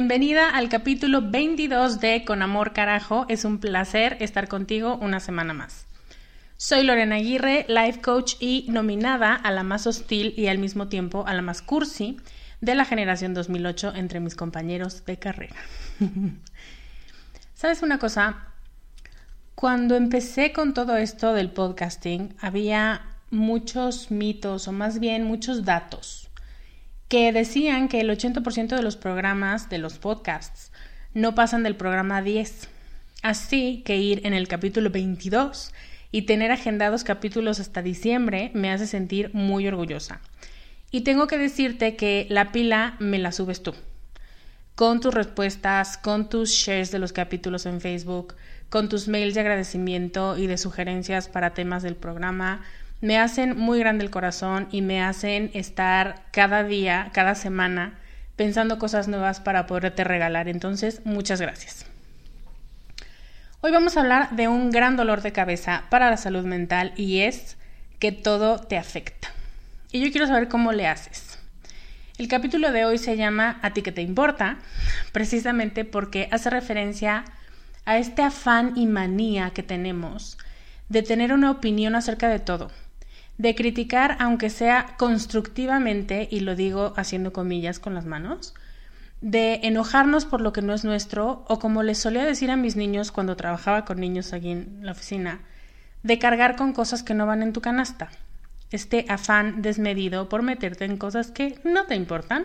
Bienvenida al capítulo 22 de Con Amor Carajo. Es un placer estar contigo una semana más. Soy Lorena Aguirre, life coach y nominada a la más hostil y al mismo tiempo a la más cursi de la generación 2008 entre mis compañeros de carrera. ¿Sabes una cosa? Cuando empecé con todo esto del podcasting, había muchos mitos o más bien muchos datos que decían que el 80% de los programas de los podcasts no pasan del programa 10. Así que ir en el capítulo 22 y tener agendados capítulos hasta diciembre me hace sentir muy orgullosa. Y tengo que decirte que la pila me la subes tú. Con tus respuestas, con tus shares de los capítulos en Facebook, con tus mails de agradecimiento y de sugerencias para temas del programa, me hacen muy grande el corazón y me hacen estar cada día, cada semana, pensando cosas nuevas para poderte regalar. Entonces, muchas gracias. Hoy vamos a hablar de un gran dolor de cabeza para la salud mental y es que todo te afecta. Y yo quiero saber cómo le haces. El capítulo de hoy se llama A ti que te importa, precisamente porque hace referencia a este afán y manía que tenemos de tener una opinión acerca de todo, de criticar, aunque sea constructivamente, y lo digo haciendo comillas con las manos, de enojarnos por lo que no es nuestro, o como les solía decir a mis niños cuando trabajaba con niños aquí en la oficina, de cargar con cosas que no van en tu canasta. Este afán desmedido por meterte en cosas que no te importan.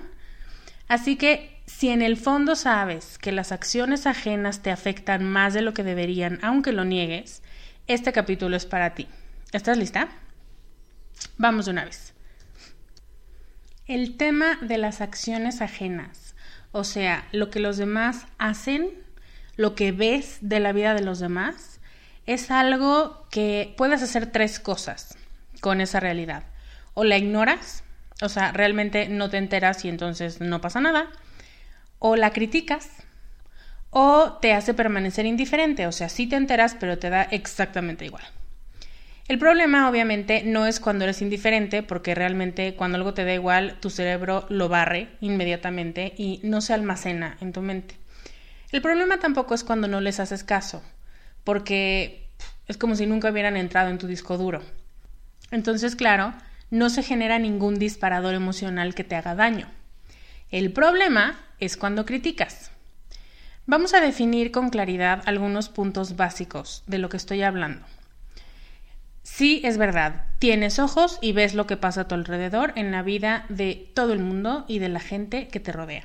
Así que si en el fondo sabes que las acciones ajenas te afectan más de lo que deberían, aunque lo niegues, este capítulo es para ti. ¿Estás lista? Vamos de una vez. El tema de las acciones ajenas, o sea, lo que los demás hacen, lo que ves de la vida de los demás, es algo que puedes hacer tres cosas con esa realidad. O la ignoras, o sea, realmente no te enteras y entonces no pasa nada. O la criticas, o te hace permanecer indiferente, o sea, sí te enteras, pero te da exactamente igual. El problema obviamente no es cuando eres indiferente, porque realmente cuando algo te da igual, tu cerebro lo barre inmediatamente y no se almacena en tu mente. El problema tampoco es cuando no les haces caso, porque es como si nunca hubieran entrado en tu disco duro. Entonces, claro, no se genera ningún disparador emocional que te haga daño. El problema es cuando criticas. Vamos a definir con claridad algunos puntos básicos de lo que estoy hablando. Sí, es verdad, tienes ojos y ves lo que pasa a tu alrededor en la vida de todo el mundo y de la gente que te rodea.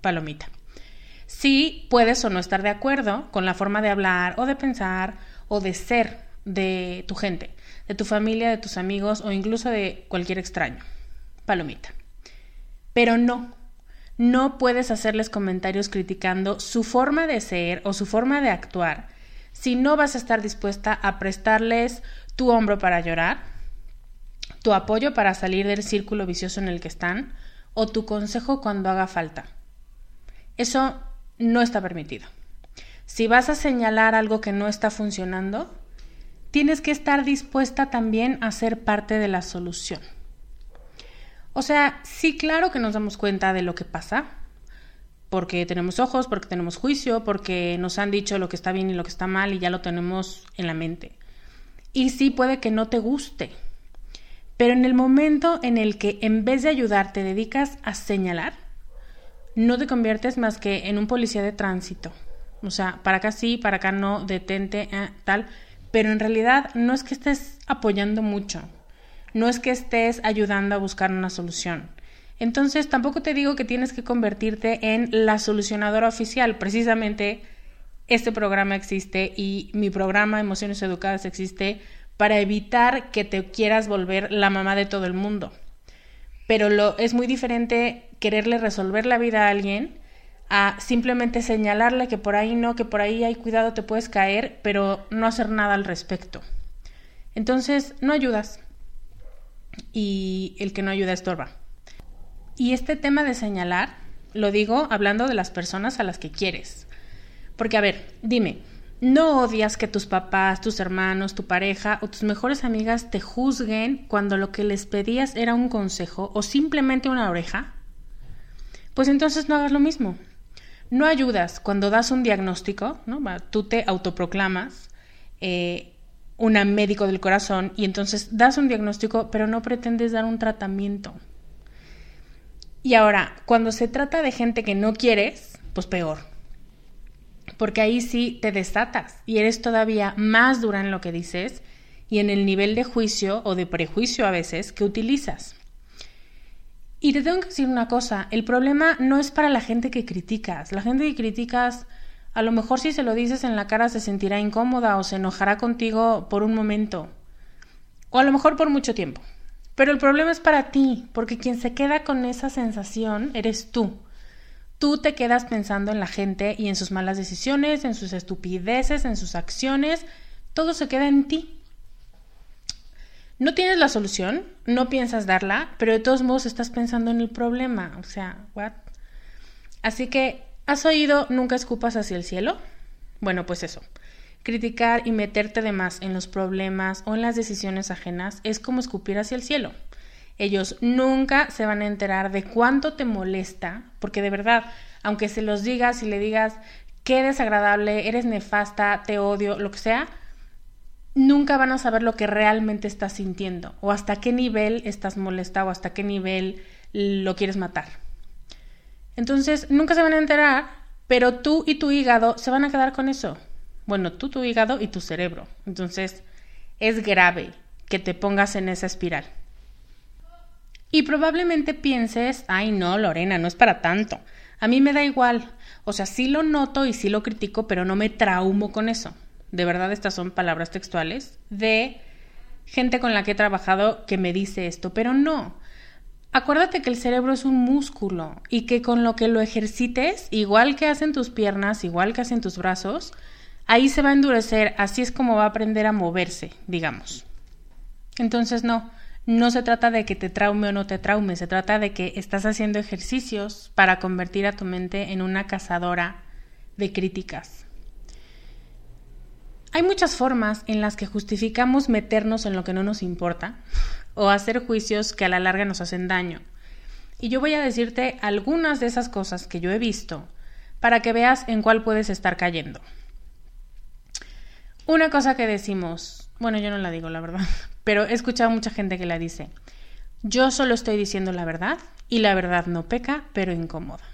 Palomita. Sí, puedes o no estar de acuerdo con la forma de hablar o de pensar o de ser de tu gente, de tu familia, de tus amigos o incluso de cualquier extraño. Palomita. Pero no, no puedes hacerles comentarios criticando su forma de ser o su forma de actuar si no vas a estar dispuesta a prestarles tu hombro para llorar, tu apoyo para salir del círculo vicioso en el que están o tu consejo cuando haga falta. Eso no está permitido. Si vas a señalar algo que no está funcionando, tienes que estar dispuesta también a ser parte de la solución. O sea, sí, claro que nos damos cuenta de lo que pasa, porque tenemos ojos, porque tenemos juicio, porque nos han dicho lo que está bien y lo que está mal y ya lo tenemos en la mente. Y sí puede que no te guste, pero en el momento en el que en vez de ayudar te dedicas a señalar, no te conviertes más que en un policía de tránsito. O sea, para acá sí, para acá no, detente, eh, tal. Pero en realidad no es que estés apoyando mucho, no es que estés ayudando a buscar una solución. Entonces tampoco te digo que tienes que convertirte en la solucionadora oficial. Precisamente este programa existe y mi programa Emociones Educadas existe para evitar que te quieras volver la mamá de todo el mundo. Pero lo, es muy diferente quererle resolver la vida a alguien a simplemente señalarle que por ahí no, que por ahí hay cuidado, te puedes caer, pero no hacer nada al respecto. Entonces, no ayudas. Y el que no ayuda estorba. Y este tema de señalar, lo digo hablando de las personas a las que quieres. Porque, a ver, dime, ¿no odias que tus papás, tus hermanos, tu pareja o tus mejores amigas te juzguen cuando lo que les pedías era un consejo o simplemente una oreja? Pues entonces no hagas lo mismo. No ayudas cuando das un diagnóstico, ¿no? Tú te autoproclamas eh, una médico del corazón y entonces das un diagnóstico, pero no pretendes dar un tratamiento. Y ahora, cuando se trata de gente que no quieres, pues peor. Porque ahí sí te desatas y eres todavía más dura en lo que dices y en el nivel de juicio o de prejuicio a veces que utilizas. Y te tengo que decir una cosa, el problema no es para la gente que criticas. La gente que criticas, a lo mejor si se lo dices en la cara se sentirá incómoda o se enojará contigo por un momento. O a lo mejor por mucho tiempo. Pero el problema es para ti, porque quien se queda con esa sensación eres tú. Tú te quedas pensando en la gente y en sus malas decisiones, en sus estupideces, en sus acciones. Todo se queda en ti. No tienes la solución, no piensas darla, pero de todos modos estás pensando en el problema. O sea, ¿what? Así que, ¿has oído nunca escupas hacia el cielo? Bueno, pues eso. Criticar y meterte de más en los problemas o en las decisiones ajenas es como escupir hacia el cielo. Ellos nunca se van a enterar de cuánto te molesta, porque de verdad, aunque se los digas y le digas qué desagradable, eres nefasta, te odio, lo que sea, nunca van a saber lo que realmente estás sintiendo o hasta qué nivel estás molesta o hasta qué nivel lo quieres matar. Entonces, nunca se van a enterar, pero tú y tu hígado se van a quedar con eso. Bueno, tú, tu hígado y tu cerebro. Entonces, es grave que te pongas en esa espiral. Y probablemente pienses, ay no, Lorena, no es para tanto. A mí me da igual. O sea, sí lo noto y sí lo critico, pero no me traumo con eso de verdad estas son palabras textuales, de gente con la que he trabajado que me dice esto, pero no. Acuérdate que el cerebro es un músculo y que con lo que lo ejercites, igual que hacen tus piernas, igual que hacen tus brazos, ahí se va a endurecer, así es como va a aprender a moverse, digamos. Entonces no, no se trata de que te traume o no te traume, se trata de que estás haciendo ejercicios para convertir a tu mente en una cazadora de críticas. Hay muchas formas en las que justificamos meternos en lo que no nos importa o hacer juicios que a la larga nos hacen daño. Y yo voy a decirte algunas de esas cosas que yo he visto para que veas en cuál puedes estar cayendo. Una cosa que decimos, bueno, yo no la digo la verdad, pero he escuchado mucha gente que la dice. Yo solo estoy diciendo la verdad y la verdad no peca, pero incomoda.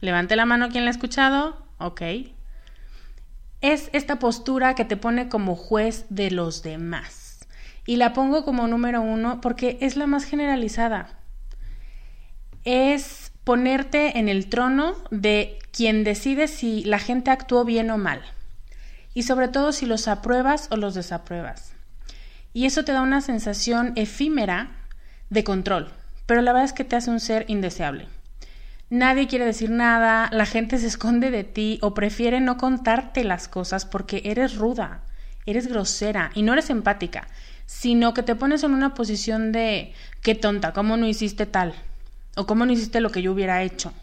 Levante la mano quien la ha escuchado. Ok, es esta postura que te pone como juez de los demás. Y la pongo como número uno porque es la más generalizada. Es ponerte en el trono de quien decide si la gente actuó bien o mal. Y sobre todo si los apruebas o los desapruebas. Y eso te da una sensación efímera de control, pero la verdad es que te hace un ser indeseable nadie quiere decir nada, la gente se esconde de ti o prefiere no contarte las cosas porque eres ruda, eres grosera y no eres empática, sino que te pones en una posición de qué tonta, cómo no hiciste tal o cómo no hiciste lo que yo hubiera hecho.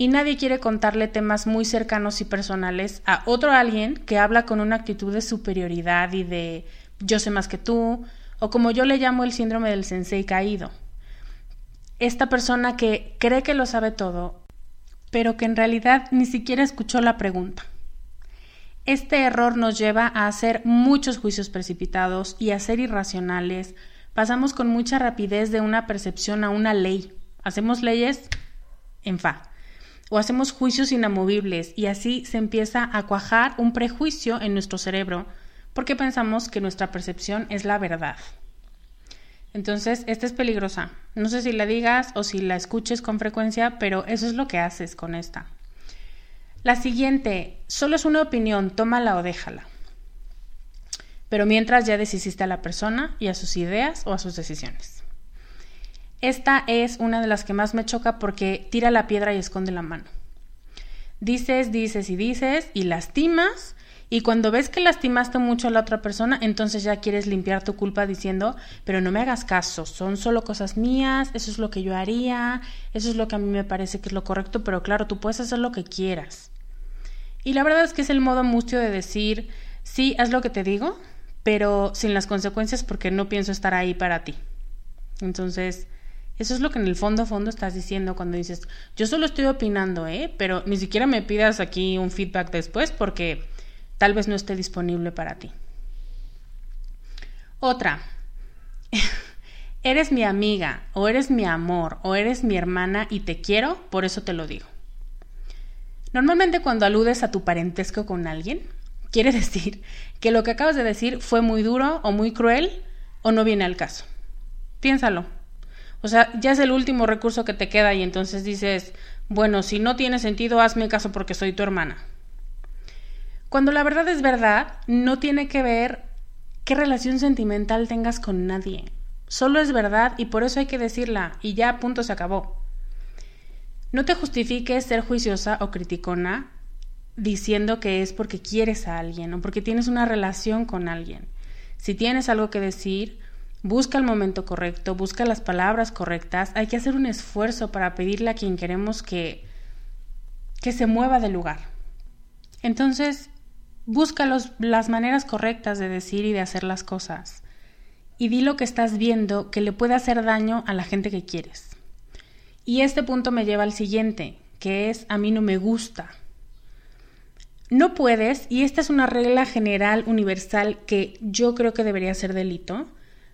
Y nadie quiere contarle temas muy cercanos y personales a otro alguien que habla con una actitud de superioridad y de yo sé más que tú, o como yo le llamo el síndrome del sensei caído esta persona que cree que lo sabe todo, pero que en realidad ni siquiera escuchó la pregunta. Este error nos lleva a hacer muchos juicios precipitados y a ser irracionales. Pasamos con mucha rapidez de una percepción a una ley. Hacemos leyes en fa. O hacemos juicios inamovibles y así se empieza a cuajar un prejuicio en nuestro cerebro porque pensamos que nuestra percepción es la verdad. Entonces, esta es peligrosa. No sé si la digas o si la escuches con frecuencia, pero eso es lo que haces con esta. La siguiente, solo es una opinión, tómala o déjala. Pero mientras ya deshiciste a la persona y a sus ideas o a sus decisiones. Esta es una de las que más me choca porque tira la piedra y esconde la mano. Dices, dices y dices y lastimas y cuando ves que lastimaste mucho a la otra persona, entonces ya quieres limpiar tu culpa diciendo, pero no me hagas caso, son solo cosas mías, eso es lo que yo haría, eso es lo que a mí me parece que es lo correcto, pero claro, tú puedes hacer lo que quieras. Y la verdad es que es el modo mustio de decir, sí, haz lo que te digo, pero sin las consecuencias porque no pienso estar ahí para ti. Entonces, eso es lo que en el fondo fondo estás diciendo cuando dices, yo solo estoy opinando, ¿eh? Pero ni siquiera me pidas aquí un feedback después porque tal vez no esté disponible para ti. Otra, eres mi amiga o eres mi amor o eres mi hermana y te quiero, por eso te lo digo. Normalmente cuando aludes a tu parentesco con alguien, quiere decir que lo que acabas de decir fue muy duro o muy cruel o no viene al caso. Piénsalo. O sea, ya es el último recurso que te queda y entonces dices, bueno, si no tiene sentido, hazme caso porque soy tu hermana. Cuando la verdad es verdad, no tiene que ver qué relación sentimental tengas con nadie. Solo es verdad y por eso hay que decirla y ya punto se acabó. No te justifiques ser juiciosa o criticona diciendo que es porque quieres a alguien o porque tienes una relación con alguien. Si tienes algo que decir, busca el momento correcto, busca las palabras correctas. Hay que hacer un esfuerzo para pedirle a quien queremos que que se mueva del lugar. Entonces, Busca las maneras correctas de decir y de hacer las cosas. Y di lo que estás viendo que le puede hacer daño a la gente que quieres. Y este punto me lleva al siguiente, que es a mí no me gusta. No puedes, y esta es una regla general universal que yo creo que debería ser delito,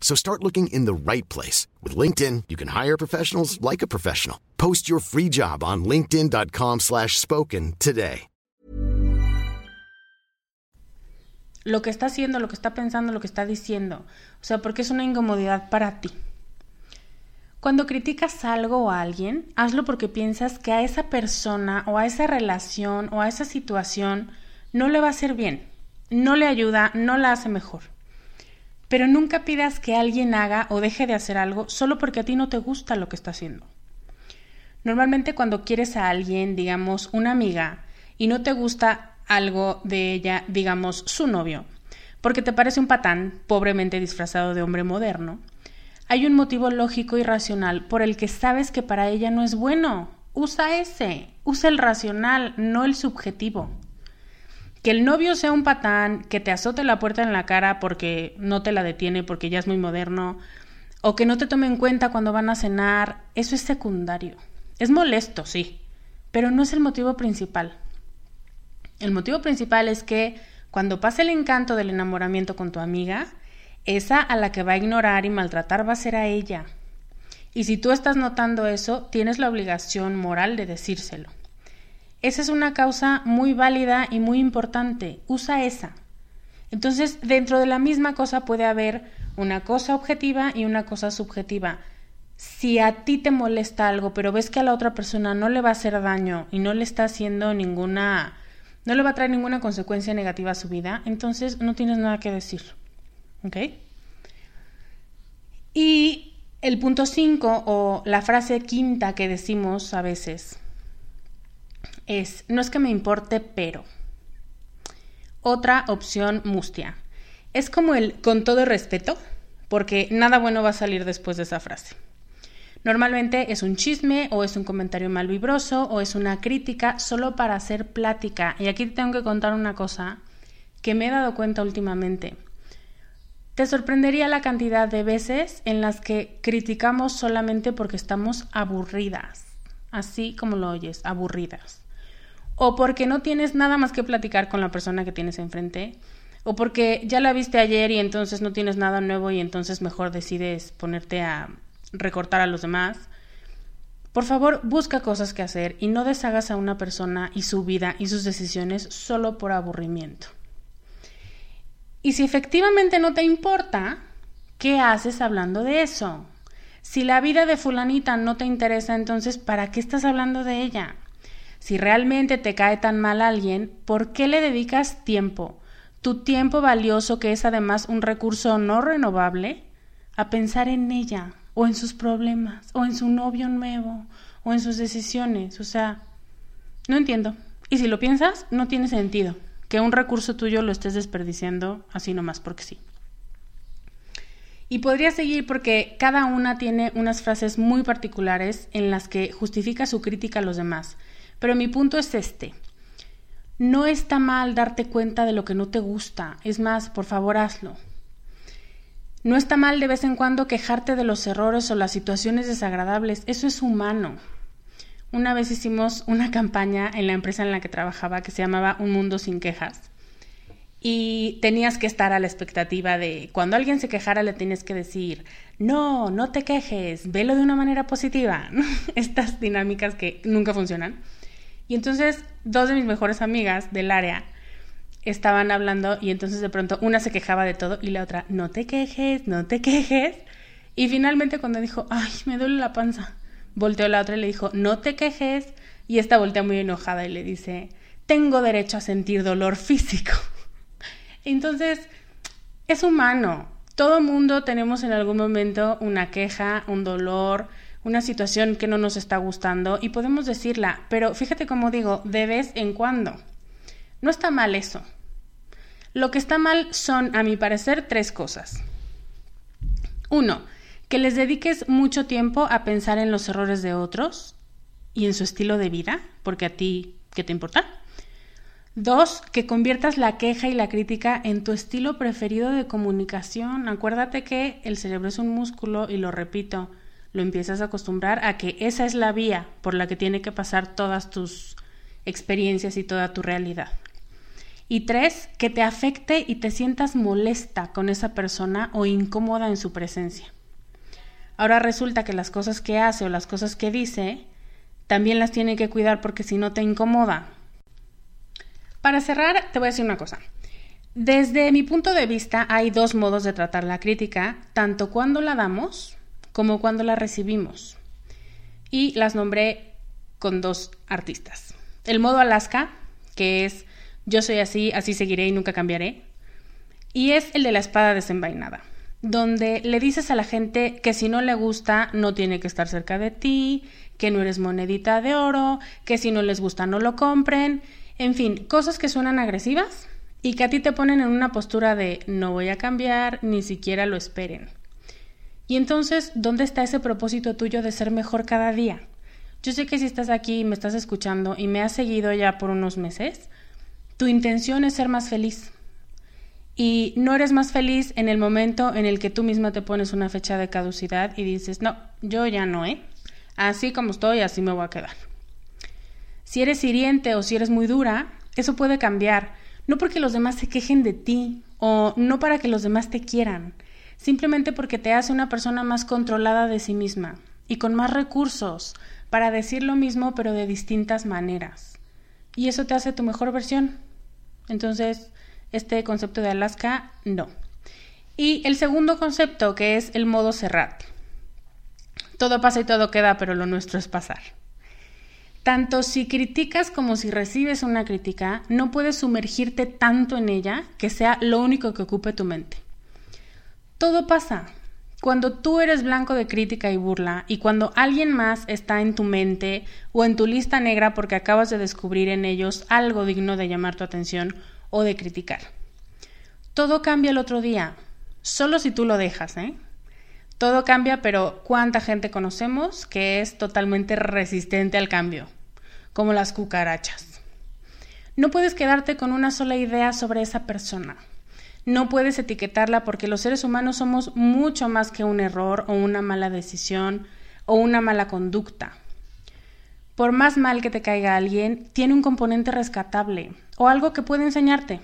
So start looking in the right place. With LinkedIn, you can hire professionals like a professional. Post your free job on linkedin.com slash spoken today. lo que está haciendo, lo que está pensando, lo que está diciendo. O sea, porque es una incomodidad para ti. Cuando criticas algo o a alguien, hazlo porque piensas que a esa persona o a esa relación o a esa situación no le va a hacer bien, no le ayuda, no la hace mejor. Pero nunca pidas que alguien haga o deje de hacer algo solo porque a ti no te gusta lo que está haciendo. Normalmente cuando quieres a alguien, digamos una amiga, y no te gusta algo de ella, digamos, su novio, porque te parece un patán pobremente disfrazado de hombre moderno, hay un motivo lógico y racional por el que sabes que para ella no es bueno. Usa ese, usa el racional, no el subjetivo. Que el novio sea un patán, que te azote la puerta en la cara porque no te la detiene porque ya es muy moderno, o que no te tome en cuenta cuando van a cenar, eso es secundario. Es molesto, sí, pero no es el motivo principal. El motivo principal es que cuando pase el encanto del enamoramiento con tu amiga, esa a la que va a ignorar y maltratar va a ser a ella. Y si tú estás notando eso, tienes la obligación moral de decírselo. Esa es una causa muy válida y muy importante. Usa esa. Entonces, dentro de la misma cosa puede haber una cosa objetiva y una cosa subjetiva. Si a ti te molesta algo, pero ves que a la otra persona no le va a hacer daño y no le está haciendo ninguna no le va a traer ninguna consecuencia negativa a su vida, entonces no tienes nada que decir. ¿Ok? Y el punto 5 o la frase quinta que decimos a veces es, no es que me importe, pero. Otra opción mustia. Es como el con todo respeto, porque nada bueno va a salir después de esa frase. Normalmente es un chisme o es un comentario mal vibroso o es una crítica solo para hacer plática. Y aquí te tengo que contar una cosa que me he dado cuenta últimamente. Te sorprendería la cantidad de veces en las que criticamos solamente porque estamos aburridas, así como lo oyes, aburridas. O porque no tienes nada más que platicar con la persona que tienes enfrente, o porque ya la viste ayer y entonces no tienes nada nuevo y entonces mejor decides ponerte a recortar a los demás. Por favor, busca cosas que hacer y no deshagas a una persona y su vida y sus decisiones solo por aburrimiento. Y si efectivamente no te importa, ¿qué haces hablando de eso? Si la vida de fulanita no te interesa, entonces ¿para qué estás hablando de ella? Si realmente te cae tan mal alguien, ¿por qué le dedicas tiempo? Tu tiempo valioso, que es además un recurso no renovable, a pensar en ella, o en sus problemas, o en su novio nuevo, o en sus decisiones. O sea, no entiendo. Y si lo piensas, no tiene sentido que un recurso tuyo lo estés desperdiciando así nomás porque sí. Y podría seguir porque cada una tiene unas frases muy particulares en las que justifica su crítica a los demás. Pero mi punto es este. No está mal darte cuenta de lo que no te gusta. Es más, por favor, hazlo. No está mal de vez en cuando quejarte de los errores o las situaciones desagradables. Eso es humano. Una vez hicimos una campaña en la empresa en la que trabajaba que se llamaba Un Mundo sin Quejas. Y tenías que estar a la expectativa de cuando alguien se quejara le tienes que decir, no, no te quejes, velo de una manera positiva. Estas dinámicas que nunca funcionan. Y entonces dos de mis mejores amigas del área estaban hablando y entonces de pronto una se quejaba de todo y la otra, no te quejes, no te quejes. Y finalmente cuando dijo, ay, me duele la panza, Volteó la otra y le dijo, no te quejes. Y esta voltea muy enojada y le dice, tengo derecho a sentir dolor físico. Entonces, es humano. Todo mundo tenemos en algún momento una queja, un dolor, una situación que no nos está gustando y podemos decirla, pero fíjate cómo digo, de vez en cuando. No está mal eso. Lo que está mal son, a mi parecer, tres cosas. Uno, que les dediques mucho tiempo a pensar en los errores de otros y en su estilo de vida, porque a ti, ¿qué te importa? Dos, que conviertas la queja y la crítica en tu estilo preferido de comunicación. Acuérdate que el cerebro es un músculo y lo repito, lo empiezas a acostumbrar a que esa es la vía por la que tiene que pasar todas tus experiencias y toda tu realidad. Y tres, que te afecte y te sientas molesta con esa persona o incómoda en su presencia. Ahora resulta que las cosas que hace o las cosas que dice también las tiene que cuidar porque si no te incomoda. Para cerrar, te voy a decir una cosa. Desde mi punto de vista hay dos modos de tratar la crítica, tanto cuando la damos como cuando la recibimos. Y las nombré con dos artistas. El modo Alaska, que es yo soy así, así seguiré y nunca cambiaré. Y es el de la espada desenvainada donde le dices a la gente que si no le gusta no tiene que estar cerca de ti, que no eres monedita de oro, que si no les gusta no lo compren, en fin, cosas que suenan agresivas y que a ti te ponen en una postura de no voy a cambiar, ni siquiera lo esperen. Y entonces, ¿dónde está ese propósito tuyo de ser mejor cada día? Yo sé que si estás aquí y me estás escuchando y me has seguido ya por unos meses, tu intención es ser más feliz, y no eres más feliz en el momento en el que tú misma te pones una fecha de caducidad y dices, no, yo ya no, ¿eh? Así como estoy, así me voy a quedar. Si eres hiriente o si eres muy dura, eso puede cambiar, no porque los demás se quejen de ti o no para que los demás te quieran, simplemente porque te hace una persona más controlada de sí misma y con más recursos para decir lo mismo pero de distintas maneras. Y eso te hace tu mejor versión. Entonces, este concepto de Alaska, no. Y el segundo concepto, que es el modo Serrat. Todo pasa y todo queda, pero lo nuestro es pasar. Tanto si criticas como si recibes una crítica, no puedes sumergirte tanto en ella que sea lo único que ocupe tu mente. Todo pasa. Cuando tú eres blanco de crítica y burla y cuando alguien más está en tu mente o en tu lista negra porque acabas de descubrir en ellos algo digno de llamar tu atención o de criticar. Todo cambia el otro día, solo si tú lo dejas, ¿eh? Todo cambia, pero ¿cuánta gente conocemos que es totalmente resistente al cambio? Como las cucarachas. No puedes quedarte con una sola idea sobre esa persona. No puedes etiquetarla porque los seres humanos somos mucho más que un error o una mala decisión o una mala conducta. Por más mal que te caiga alguien, tiene un componente rescatable o algo que puede enseñarte.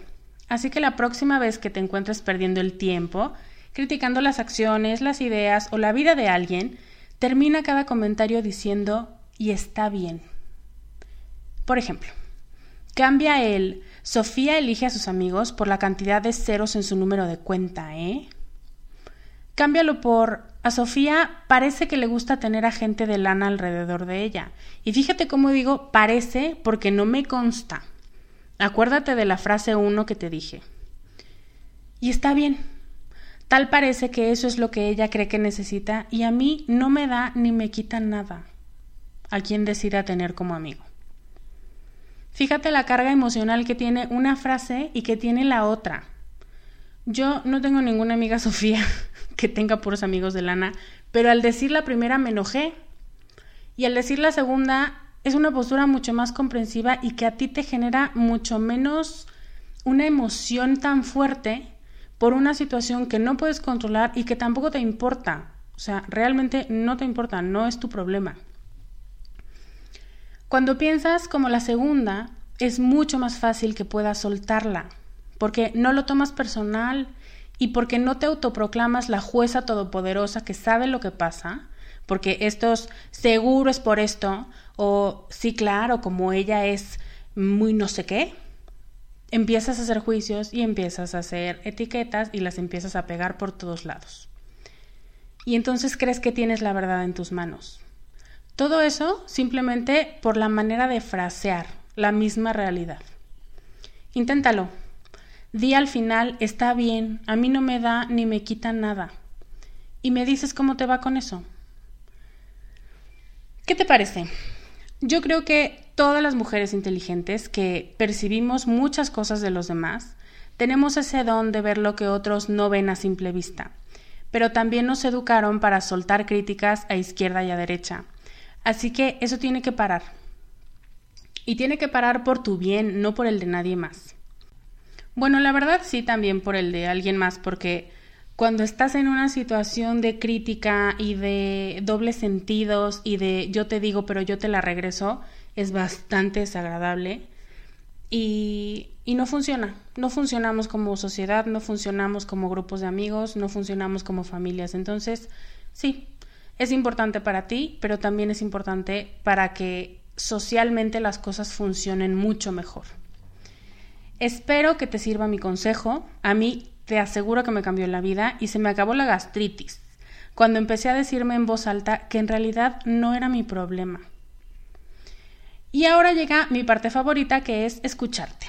Así que la próxima vez que te encuentres perdiendo el tiempo, criticando las acciones, las ideas o la vida de alguien, termina cada comentario diciendo y está bien. Por ejemplo, cambia el Sofía elige a sus amigos por la cantidad de ceros en su número de cuenta, ¿eh? Cámbialo por a Sofía parece que le gusta tener a gente de lana alrededor de ella. Y fíjate cómo digo parece porque no me consta. Acuérdate de la frase 1 que te dije. Y está bien. Tal parece que eso es lo que ella cree que necesita y a mí no me da ni me quita nada. A quien decida tener como amigo. Fíjate la carga emocional que tiene una frase y que tiene la otra. Yo no tengo ninguna amiga Sofía que tenga puros amigos de lana, pero al decir la primera me enojé. Y al decir la segunda es una postura mucho más comprensiva y que a ti te genera mucho menos una emoción tan fuerte por una situación que no puedes controlar y que tampoco te importa. O sea, realmente no te importa, no es tu problema. Cuando piensas como la segunda, es mucho más fácil que puedas soltarla, porque no lo tomas personal y porque no te autoproclamas la jueza todopoderosa que sabe lo que pasa, porque estos seguro es por esto, o sí, claro, como ella es muy no sé qué, empiezas a hacer juicios y empiezas a hacer etiquetas y las empiezas a pegar por todos lados. Y entonces crees que tienes la verdad en tus manos. Todo eso simplemente por la manera de frasear la misma realidad. Inténtalo. Di al final, está bien, a mí no me da ni me quita nada. Y me dices cómo te va con eso. ¿Qué te parece? Yo creo que todas las mujeres inteligentes que percibimos muchas cosas de los demás, tenemos ese don de ver lo que otros no ven a simple vista, pero también nos educaron para soltar críticas a izquierda y a derecha Así que eso tiene que parar. Y tiene que parar por tu bien, no por el de nadie más. Bueno, la verdad sí también por el de alguien más, porque cuando estás en una situación de crítica y de dobles sentidos y de yo te digo pero yo te la regreso, es bastante desagradable y, y no funciona. No funcionamos como sociedad, no funcionamos como grupos de amigos, no funcionamos como familias. Entonces, sí, es importante para ti, pero también es importante para que socialmente las cosas funcionen mucho mejor. Espero que te sirva mi consejo. A mí te aseguro que me cambió la vida y se me acabó la gastritis cuando empecé a decirme en voz alta que en realidad no era mi problema. Y ahora llega mi parte favorita que es escucharte.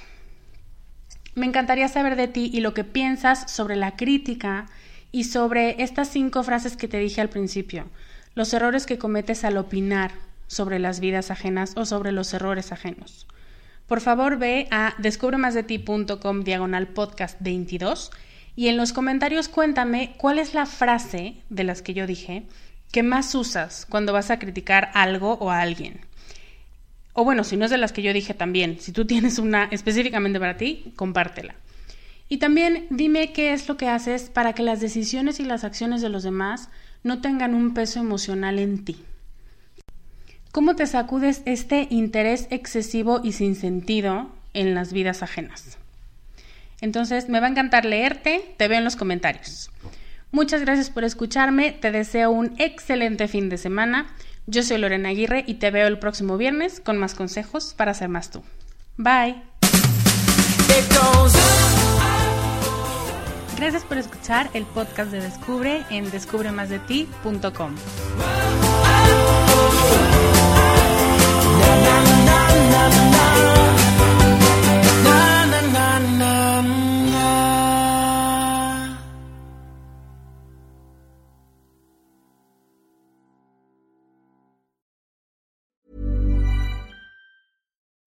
Me encantaría saber de ti y lo que piensas sobre la crítica y sobre estas cinco frases que te dije al principio, los errores que cometes al opinar sobre las vidas ajenas o sobre los errores ajenos. Por favor, ve a descubremasdeti.com diagonal podcast 22 y en los comentarios cuéntame cuál es la frase de las que yo dije que más usas cuando vas a criticar algo o a alguien. O bueno, si no es de las que yo dije también, si tú tienes una específicamente para ti, compártela. Y también dime qué es lo que haces para que las decisiones y las acciones de los demás no tengan un peso emocional en ti. ¿Cómo te sacudes este interés excesivo y sin sentido en las vidas ajenas? Entonces, me va a encantar leerte, te veo en los comentarios. Muchas gracias por escucharme, te deseo un excelente fin de semana. Yo soy Lorena Aguirre y te veo el próximo viernes con más consejos para ser más tú. Bye. Gracias por escuchar el podcast de Descubre en descubremasdeti.com.